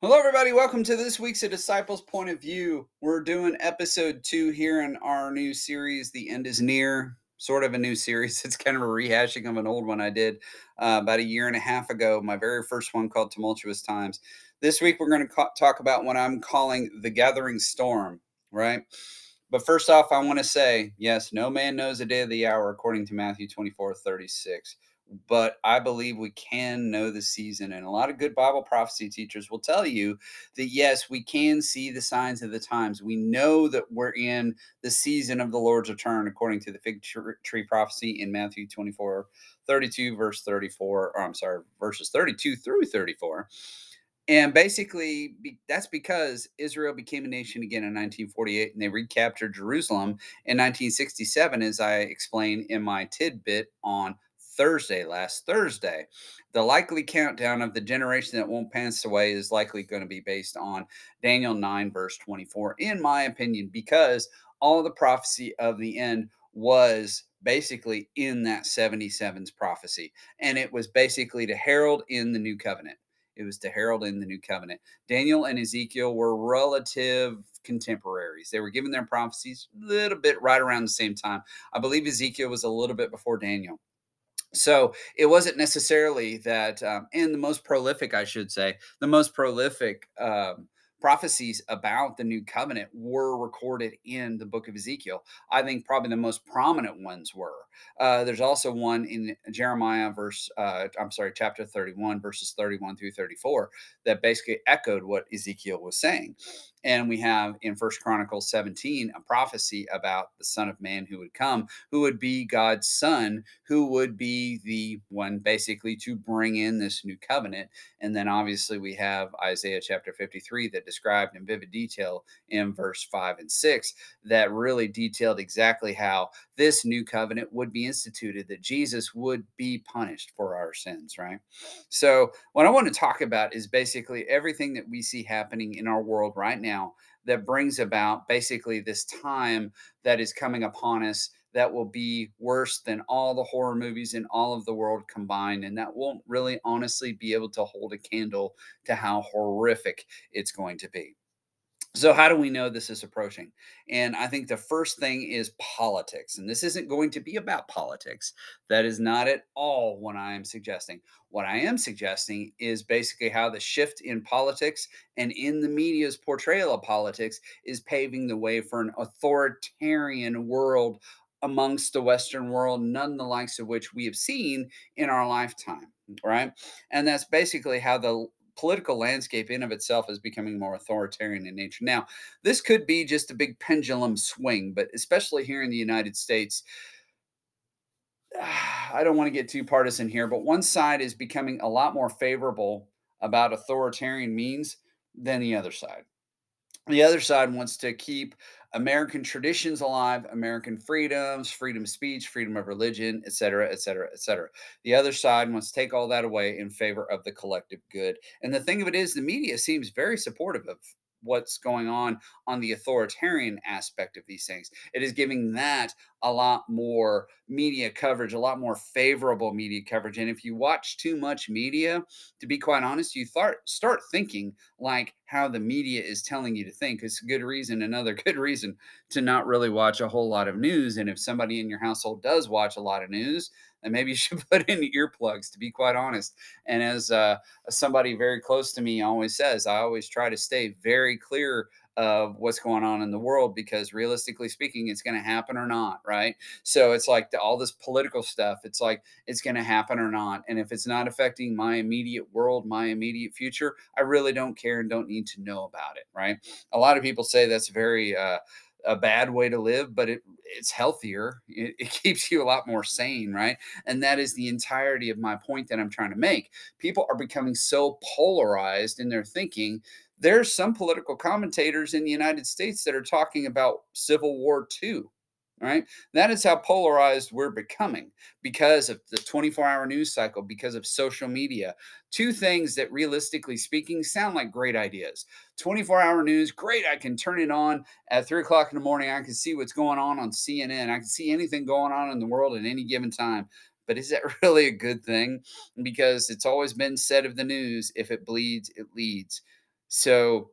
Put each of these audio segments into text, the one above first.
Hello, everybody. Welcome to this week's A Disciple's Point of View. We're doing episode two here in our new series, The End is Near. Sort of a new series. It's kind of a rehashing of an old one I did uh, about a year and a half ago, my very first one called Tumultuous Times. This week, we're going to ca- talk about what I'm calling the gathering storm, right? But first off, I want to say yes, no man knows the day of the hour, according to Matthew 24 36 but I believe we can know the season. And a lot of good Bible prophecy teachers will tell you that yes, we can see the signs of the times. We know that we're in the season of the Lord's return, according to the fig tree prophecy in Matthew 24, 32, verse 34, or I'm sorry, verses 32 through 34. And basically, that's because Israel became a nation again in 1948 and they recaptured Jerusalem in 1967, as I explained in my tidbit on Thursday, last Thursday. The likely countdown of the generation that won't pass away is likely going to be based on Daniel 9, verse 24, in my opinion, because all the prophecy of the end was basically in that 77's prophecy. And it was basically to herald in the new covenant. It was to herald in the new covenant. Daniel and Ezekiel were relative contemporaries. They were given their prophecies a little bit right around the same time. I believe Ezekiel was a little bit before Daniel. So it wasn't necessarily that, um, and the most prolific, I should say, the most prolific um, prophecies about the new covenant were recorded in the book of Ezekiel. I think probably the most prominent ones were. Uh, there's also one in Jeremiah, verse, uh, I'm sorry, chapter 31, verses 31 through 34, that basically echoed what Ezekiel was saying. And we have in First Chronicles 17 a prophecy about the Son of Man who would come, who would be God's son, who would be the one basically to bring in this new covenant. And then obviously we have Isaiah chapter 53 that described in vivid detail in verse 5 and 6 that really detailed exactly how this new covenant would be instituted, that Jesus would be punished for our sins, right? So, what I want to talk about is basically everything that we see happening in our world right now now that brings about basically this time that is coming upon us that will be worse than all the horror movies in all of the world combined. And that won't really honestly be able to hold a candle to how horrific it's going to be. So, how do we know this is approaching? And I think the first thing is politics. And this isn't going to be about politics. That is not at all what I am suggesting. What I am suggesting is basically how the shift in politics and in the media's portrayal of politics is paving the way for an authoritarian world amongst the Western world, none the likes of which we have seen in our lifetime. Right. And that's basically how the political landscape in of itself is becoming more authoritarian in nature. Now, this could be just a big pendulum swing, but especially here in the United States, I don't want to get too partisan here, but one side is becoming a lot more favorable about authoritarian means than the other side. The other side wants to keep American traditions alive, American freedoms, freedom of speech, freedom of religion, et cetera, et cetera, et cetera. The other side wants to take all that away in favor of the collective good. And the thing of it is, the media seems very supportive of what's going on on the authoritarian aspect of these things. It is giving that a lot more media coverage, a lot more favorable media coverage. And if you watch too much media, to be quite honest, you start start thinking like how the media is telling you to think. It's a good reason, another good reason to not really watch a whole lot of news. And if somebody in your household does watch a lot of news, then maybe you should put in earplugs to be quite honest. And as uh, somebody very close to me always says, I always try to stay very clear of what's going on in the world because realistically speaking it's going to happen or not right? So it's like the, all this political stuff it's like it's going to happen or not. And if it's not affecting my immediate world my immediate future i really don't care and don't need to know about it right? A lot of people say that's very uh, a bad way to live, but it it's healthier. It, it, keeps you a lot more sane, right? And that is the entirety of my point that I'm trying to make. People are becoming so polarized in their thinking. There's some political commentators in the United States that are talking about Civil War II right? That is how polarized we're becoming because of the 24 hour news cycle, because of social media. Two things that, realistically speaking, sound like great ideas 24 hour news, great. I can turn it on at three o'clock in the morning. I can see what's going on on CNN. I can see anything going on in the world at any given time. But is that really a good thing? Because it's always been said of the news if it bleeds, it leads. So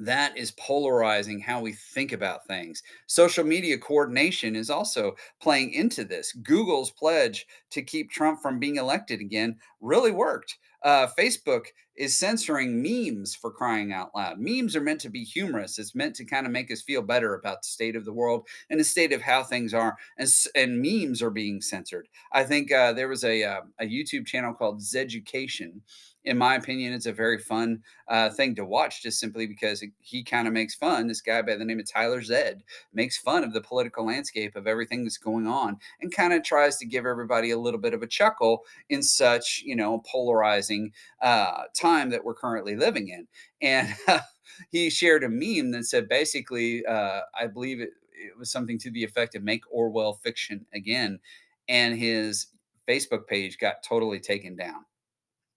that is polarizing how we think about things. Social media coordination is also playing into this. Google's pledge to keep Trump from being elected again really worked. Uh, Facebook is censoring memes for crying out loud. Memes are meant to be humorous. It's meant to kind of make us feel better about the state of the world and the state of how things are. And, and memes are being censored. I think uh, there was a, uh, a YouTube channel called Zeducation in my opinion, it's a very fun uh, thing to watch just simply because he kind of makes fun. This guy by the name of Tyler Zed makes fun of the political landscape of everything that's going on and kind of tries to give everybody a little bit of a chuckle in such, you know, polarizing uh, time that we're currently living in. And he shared a meme that said basically, uh, I believe it, it was something to the effect of make Orwell fiction again. And his Facebook page got totally taken down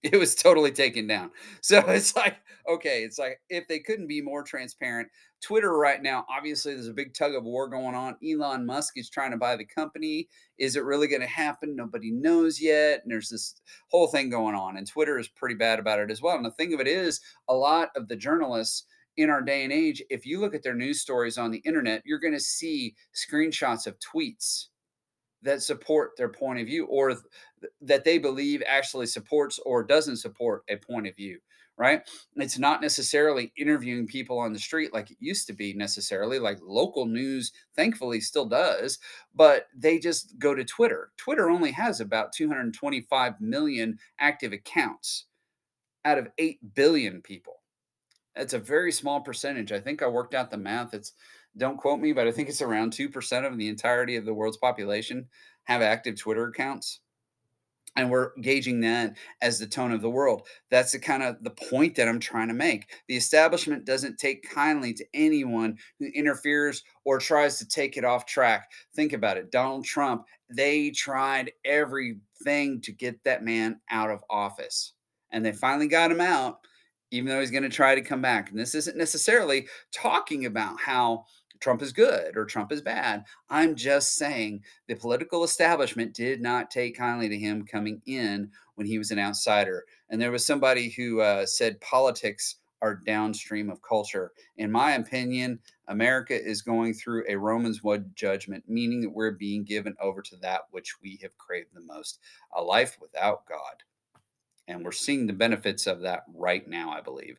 it was totally taken down. So it's like, okay, it's like if they couldn't be more transparent. Twitter right now, obviously, there's a big tug of war going on. Elon Musk is trying to buy the company. Is it really going to happen? Nobody knows yet. And there's this whole thing going on. And Twitter is pretty bad about it as well. And the thing of it is, a lot of the journalists in our day and age, if you look at their news stories on the internet, you're going to see screenshots of tweets that support their point of view or that they believe actually supports or doesn't support a point of view right? It's not necessarily interviewing people on the street like it used to be necessarily like local news thankfully still does but they just go to twitter. Twitter only has about 225 million active accounts out of 8 billion people. That's a very small percentage. I think i worked out the math. It's don't quote me, but I think it's around 2% of the entirety of the world's population have active Twitter accounts. And we're gauging that as the tone of the world. That's the kind of the point that I'm trying to make. The establishment doesn't take kindly to anyone who interferes or tries to take it off track. Think about it. Donald Trump, they tried everything to get that man out of office. And they finally got him out, even though he's going to try to come back. And this isn't necessarily talking about how Trump is good or Trump is bad. I'm just saying the political establishment did not take kindly to him coming in when he was an outsider. And there was somebody who uh, said politics are downstream of culture. In my opinion, America is going through a Romans wood judgment, meaning that we're being given over to that which we have craved the most a life without God. And we're seeing the benefits of that right now, I believe.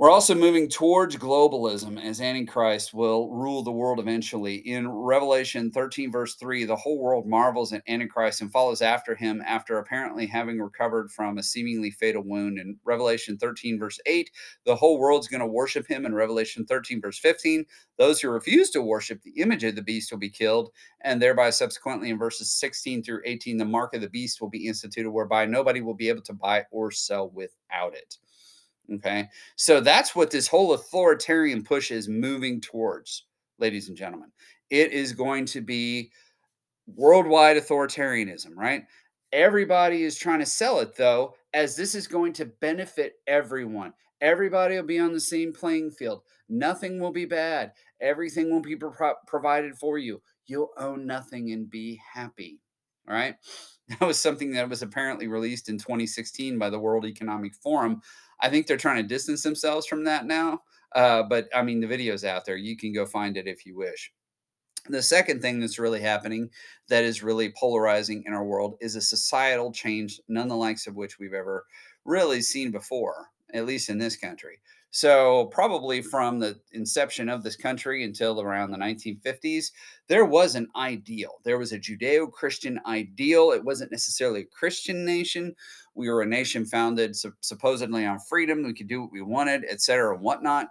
We're also moving towards globalism as Antichrist will rule the world eventually. In Revelation 13, verse 3, the whole world marvels at Antichrist and follows after him after apparently having recovered from a seemingly fatal wound. In Revelation 13, verse 8, the whole world's going to worship him. In Revelation 13, verse 15, those who refuse to worship the image of the beast will be killed. And thereby, subsequently, in verses 16 through 18, the mark of the beast will be instituted, whereby nobody will be able to buy or sell without it. Okay. So that's what this whole authoritarian push is moving towards, ladies and gentlemen. It is going to be worldwide authoritarianism, right? Everybody is trying to sell it, though, as this is going to benefit everyone. Everybody will be on the same playing field. Nothing will be bad. Everything will be pro- provided for you. You'll own nothing and be happy. All right. That was something that was apparently released in 2016 by the World Economic Forum I think they're trying to distance themselves from that now. Uh, but I mean, the video's out there. You can go find it if you wish. The second thing that's really happening that is really polarizing in our world is a societal change, none the likes of which we've ever really seen before, at least in this country. So, probably from the inception of this country until around the 1950s, there was an ideal. There was a Judeo Christian ideal. It wasn't necessarily a Christian nation. We were a nation founded supposedly on freedom. We could do what we wanted, et cetera, and whatnot.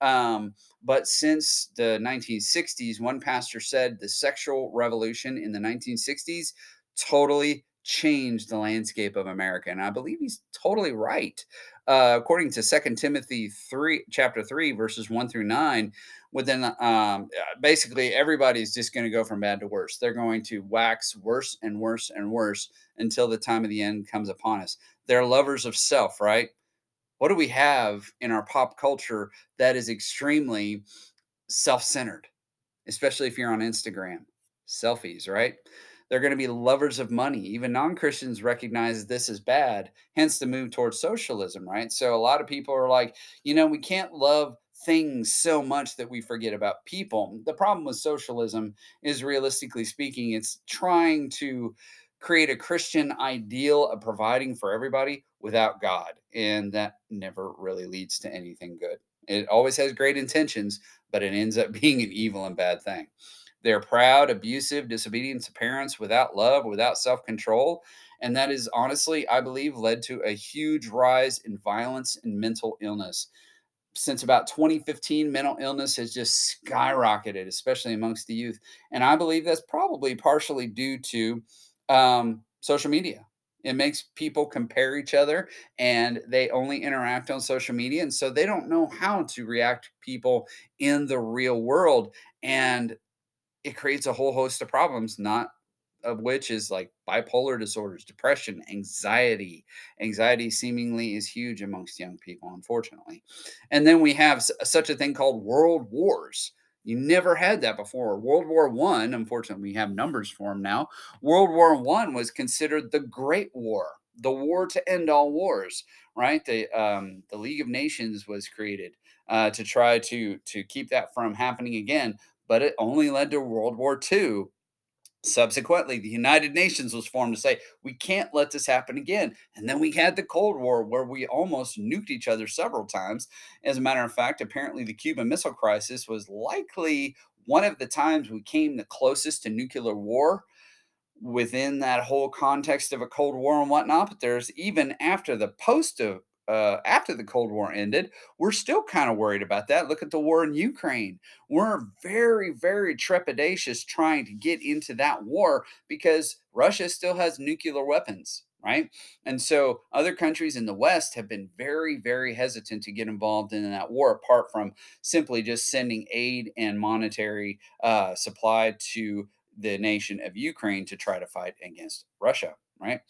Um, but since the 1960s, one pastor said the sexual revolution in the 1960s totally changed the landscape of America. And I believe he's totally right. Uh, according to Second Timothy 3, chapter 3, verses 1 through 9, within um, uh, basically everybody's just going to go from bad to worse. They're going to wax worse and worse and worse until the time of the end comes upon us. They're lovers of self, right? What do we have in our pop culture that is extremely self centered, especially if you're on Instagram? Selfies, right? They're going to be lovers of money. Even non Christians recognize this is bad, hence the move towards socialism, right? So a lot of people are like, you know, we can't love things so much that we forget about people. The problem with socialism is realistically speaking, it's trying to create a Christian ideal of providing for everybody without God. And that never really leads to anything good. It always has great intentions, but it ends up being an evil and bad thing. They're proud, abusive, disobedient to parents without love, without self control. And that is honestly, I believe, led to a huge rise in violence and mental illness. Since about 2015, mental illness has just skyrocketed, especially amongst the youth. And I believe that's probably partially due to um, social media. It makes people compare each other and they only interact on social media. And so they don't know how to react to people in the real world. And it creates a whole host of problems, not of which is like bipolar disorders, depression, anxiety. Anxiety seemingly is huge amongst young people, unfortunately. And then we have such a thing called world wars. You never had that before. World War One, unfortunately, we have numbers for them now. World War One was considered the Great War, the war to end all wars. Right? The um, the League of Nations was created uh, to try to to keep that from happening again, but it only led to World War II Subsequently, the United Nations was formed to say, we can't let this happen again. And then we had the Cold War, where we almost nuked each other several times. As a matter of fact, apparently the Cuban Missile Crisis was likely one of the times we came the closest to nuclear war within that whole context of a Cold War and whatnot. But there's even after the post of uh, after the Cold War ended, we're still kind of worried about that. Look at the war in Ukraine. We're very, very trepidatious trying to get into that war because Russia still has nuclear weapons, right? And so other countries in the West have been very, very hesitant to get involved in that war, apart from simply just sending aid and monetary uh, supply to the nation of Ukraine to try to fight against Russia, right?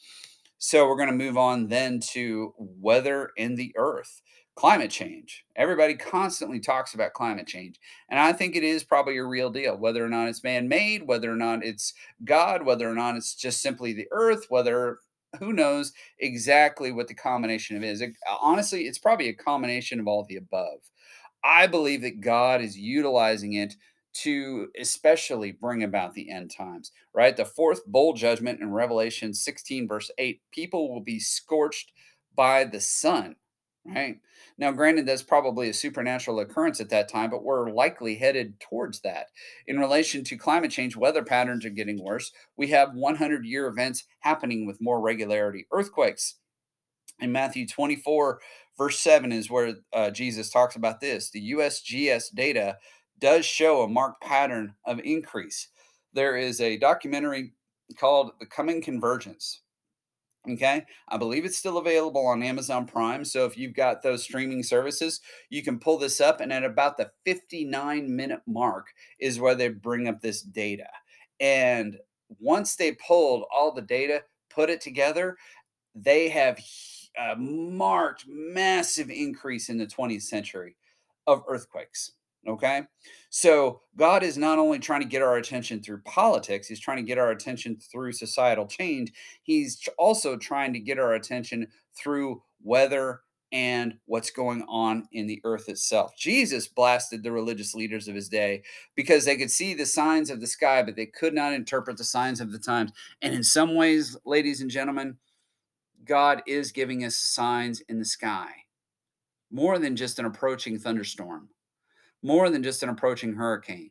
So we're going to move on then to weather in the earth, climate change. Everybody constantly talks about climate change. And I think it is probably a real deal, whether or not it's man made, whether or not it's God, whether or not it's just simply the earth, whether who knows exactly what the combination of is. It, honestly, it's probably a combination of all the above. I believe that God is utilizing it to especially bring about the end times, right? The fourth bowl judgment in Revelation 16, verse 8 people will be scorched by the sun, right? Now, granted, that's probably a supernatural occurrence at that time, but we're likely headed towards that. In relation to climate change, weather patterns are getting worse. We have 100 year events happening with more regularity. Earthquakes. In Matthew 24, verse 7 is where uh, Jesus talks about this. The USGS data does show a marked pattern of increase. There is a documentary called The Coming Convergence. Okay. I believe it's still available on Amazon Prime. So if you've got those streaming services, you can pull this up. And at about the 59 minute mark is where they bring up this data. And once they pulled all the data, put it together, they have a marked, massive increase in the 20th century of earthquakes. Okay. So God is not only trying to get our attention through politics, He's trying to get our attention through societal change. He's also trying to get our attention through weather and what's going on in the earth itself. Jesus blasted the religious leaders of his day because they could see the signs of the sky, but they could not interpret the signs of the times. And in some ways, ladies and gentlemen, God is giving us signs in the sky more than just an approaching thunderstorm more than just an approaching hurricane.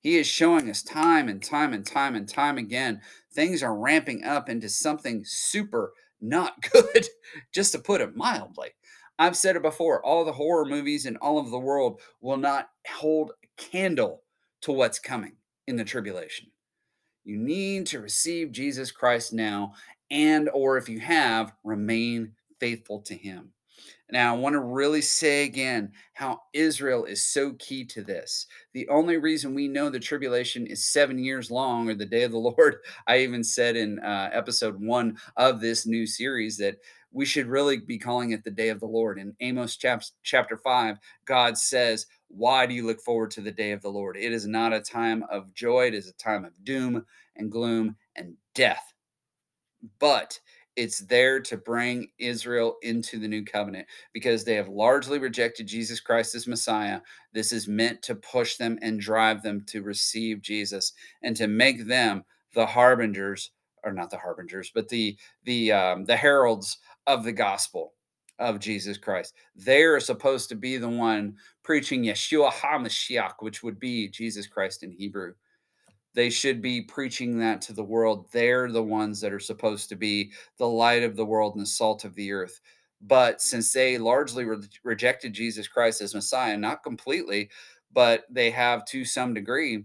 He is showing us time and time and time and time again things are ramping up into something super not good, just to put it mildly. I've said it before all the horror movies in all of the world will not hold a candle to what's coming in the tribulation. You need to receive Jesus Christ now and or if you have remain faithful to him. Now, I want to really say again how Israel is so key to this. The only reason we know the tribulation is seven years long, or the day of the Lord, I even said in uh, episode one of this new series that we should really be calling it the day of the Lord. In Amos chap- chapter 5, God says, Why do you look forward to the day of the Lord? It is not a time of joy, it is a time of doom and gloom and death. But it's there to bring Israel into the new covenant because they have largely rejected Jesus Christ as Messiah. This is meant to push them and drive them to receive Jesus and to make them the harbingers, or not the harbingers, but the the um, the heralds of the gospel of Jesus Christ. They are supposed to be the one preaching Yeshua HaMashiach, which would be Jesus Christ in Hebrew they should be preaching that to the world. They're the ones that are supposed to be the light of the world and the salt of the earth. But since they largely re- rejected Jesus Christ as Messiah, not completely, but they have to some degree,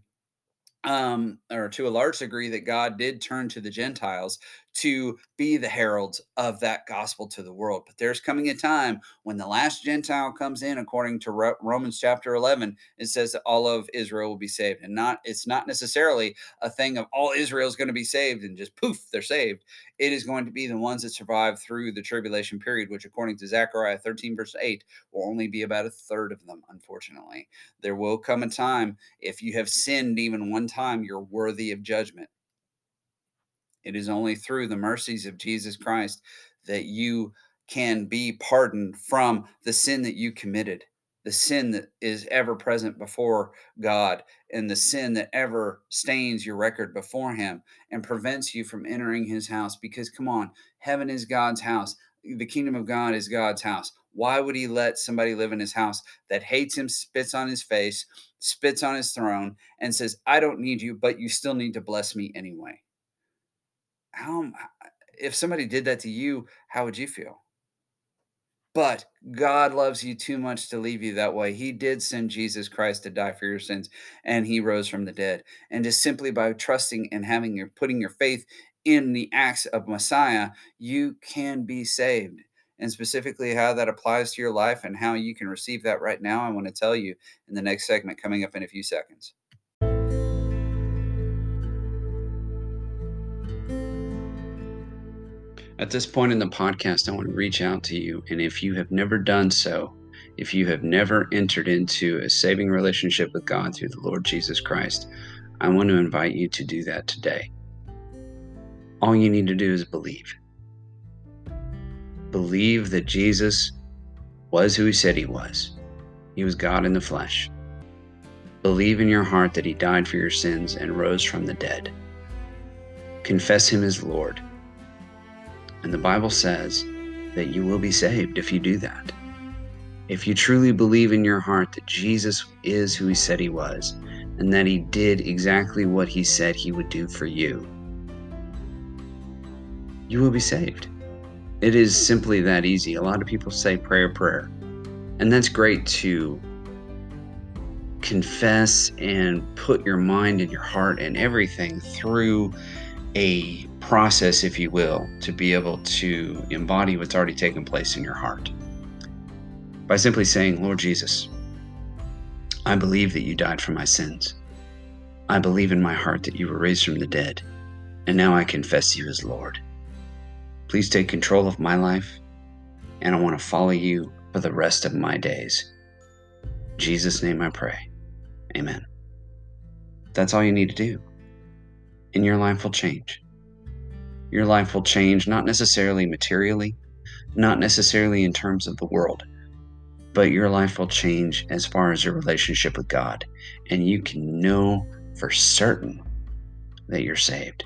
um, or to a large degree, that God did turn to the Gentiles to be the heralds of that gospel to the world. But there's coming a time when the last Gentile comes in, according to Romans chapter 11, it says that all of Israel will be saved. And not it's not necessarily a thing of all Israel is going to be saved and just poof, they're saved. It is going to be the ones that survive through the tribulation period, which according to Zechariah 13, verse 8, will only be about a third of them, unfortunately. There will come a time, if you have sinned even one time, you're worthy of judgment it is only through the mercies of Jesus Christ that you can be pardoned from the sin that you committed, the sin that is ever present before God, and the sin that ever stains your record before Him and prevents you from entering His house. Because, come on, heaven is God's house, the kingdom of God is God's house. Why would He let somebody live in His house that hates Him, spits on His face, spits on His throne, and says, I don't need you, but you still need to bless me anyway? How if somebody did that to you, how would you feel? But God loves you too much to leave you that way. He did send Jesus Christ to die for your sins, and He rose from the dead. And just simply by trusting and having your putting your faith in the acts of Messiah, you can be saved. And specifically, how that applies to your life and how you can receive that right now, I want to tell you in the next segment coming up in a few seconds. At this point in the podcast, I want to reach out to you. And if you have never done so, if you have never entered into a saving relationship with God through the Lord Jesus Christ, I want to invite you to do that today. All you need to do is believe. Believe that Jesus was who he said he was. He was God in the flesh. Believe in your heart that he died for your sins and rose from the dead. Confess him as Lord and the Bible says that you will be saved if you do that. If you truly believe in your heart that Jesus is who he said he was, and that he did exactly what he said he would do for you, you will be saved. It is simply that easy. A lot of people say prayer, prayer. And that's great to confess and put your mind and your heart and everything through a process, if you will, to be able to embody what's already taken place in your heart. By simply saying, Lord Jesus, I believe that you died for my sins. I believe in my heart that you were raised from the dead, and now I confess you as Lord. Please take control of my life, and I want to follow you for the rest of my days. In Jesus' name I pray. Amen. That's all you need to do, and your life will change your life will change, not necessarily materially, not necessarily in terms of the world, but your life will change as far as your relationship with God. And you can know for certain that you're saved.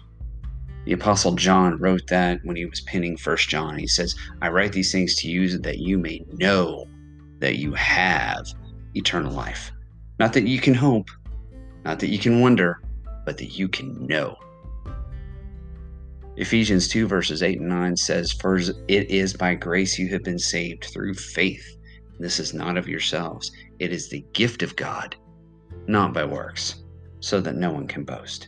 The Apostle John wrote that when he was penning First John. He says, I write these things to you that you may know that you have eternal life. Not that you can hope, not that you can wonder, but that you can know. Ephesians 2, verses 8 and 9 says, For it is by grace you have been saved through faith. This is not of yourselves, it is the gift of God, not by works, so that no one can boast.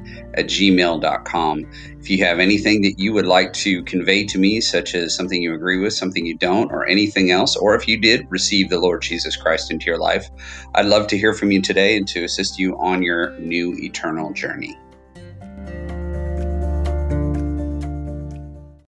at gmail.com. If you have anything that you would like to convey to me, such as something you agree with, something you don't, or anything else, or if you did receive the Lord Jesus Christ into your life, I'd love to hear from you today and to assist you on your new eternal journey.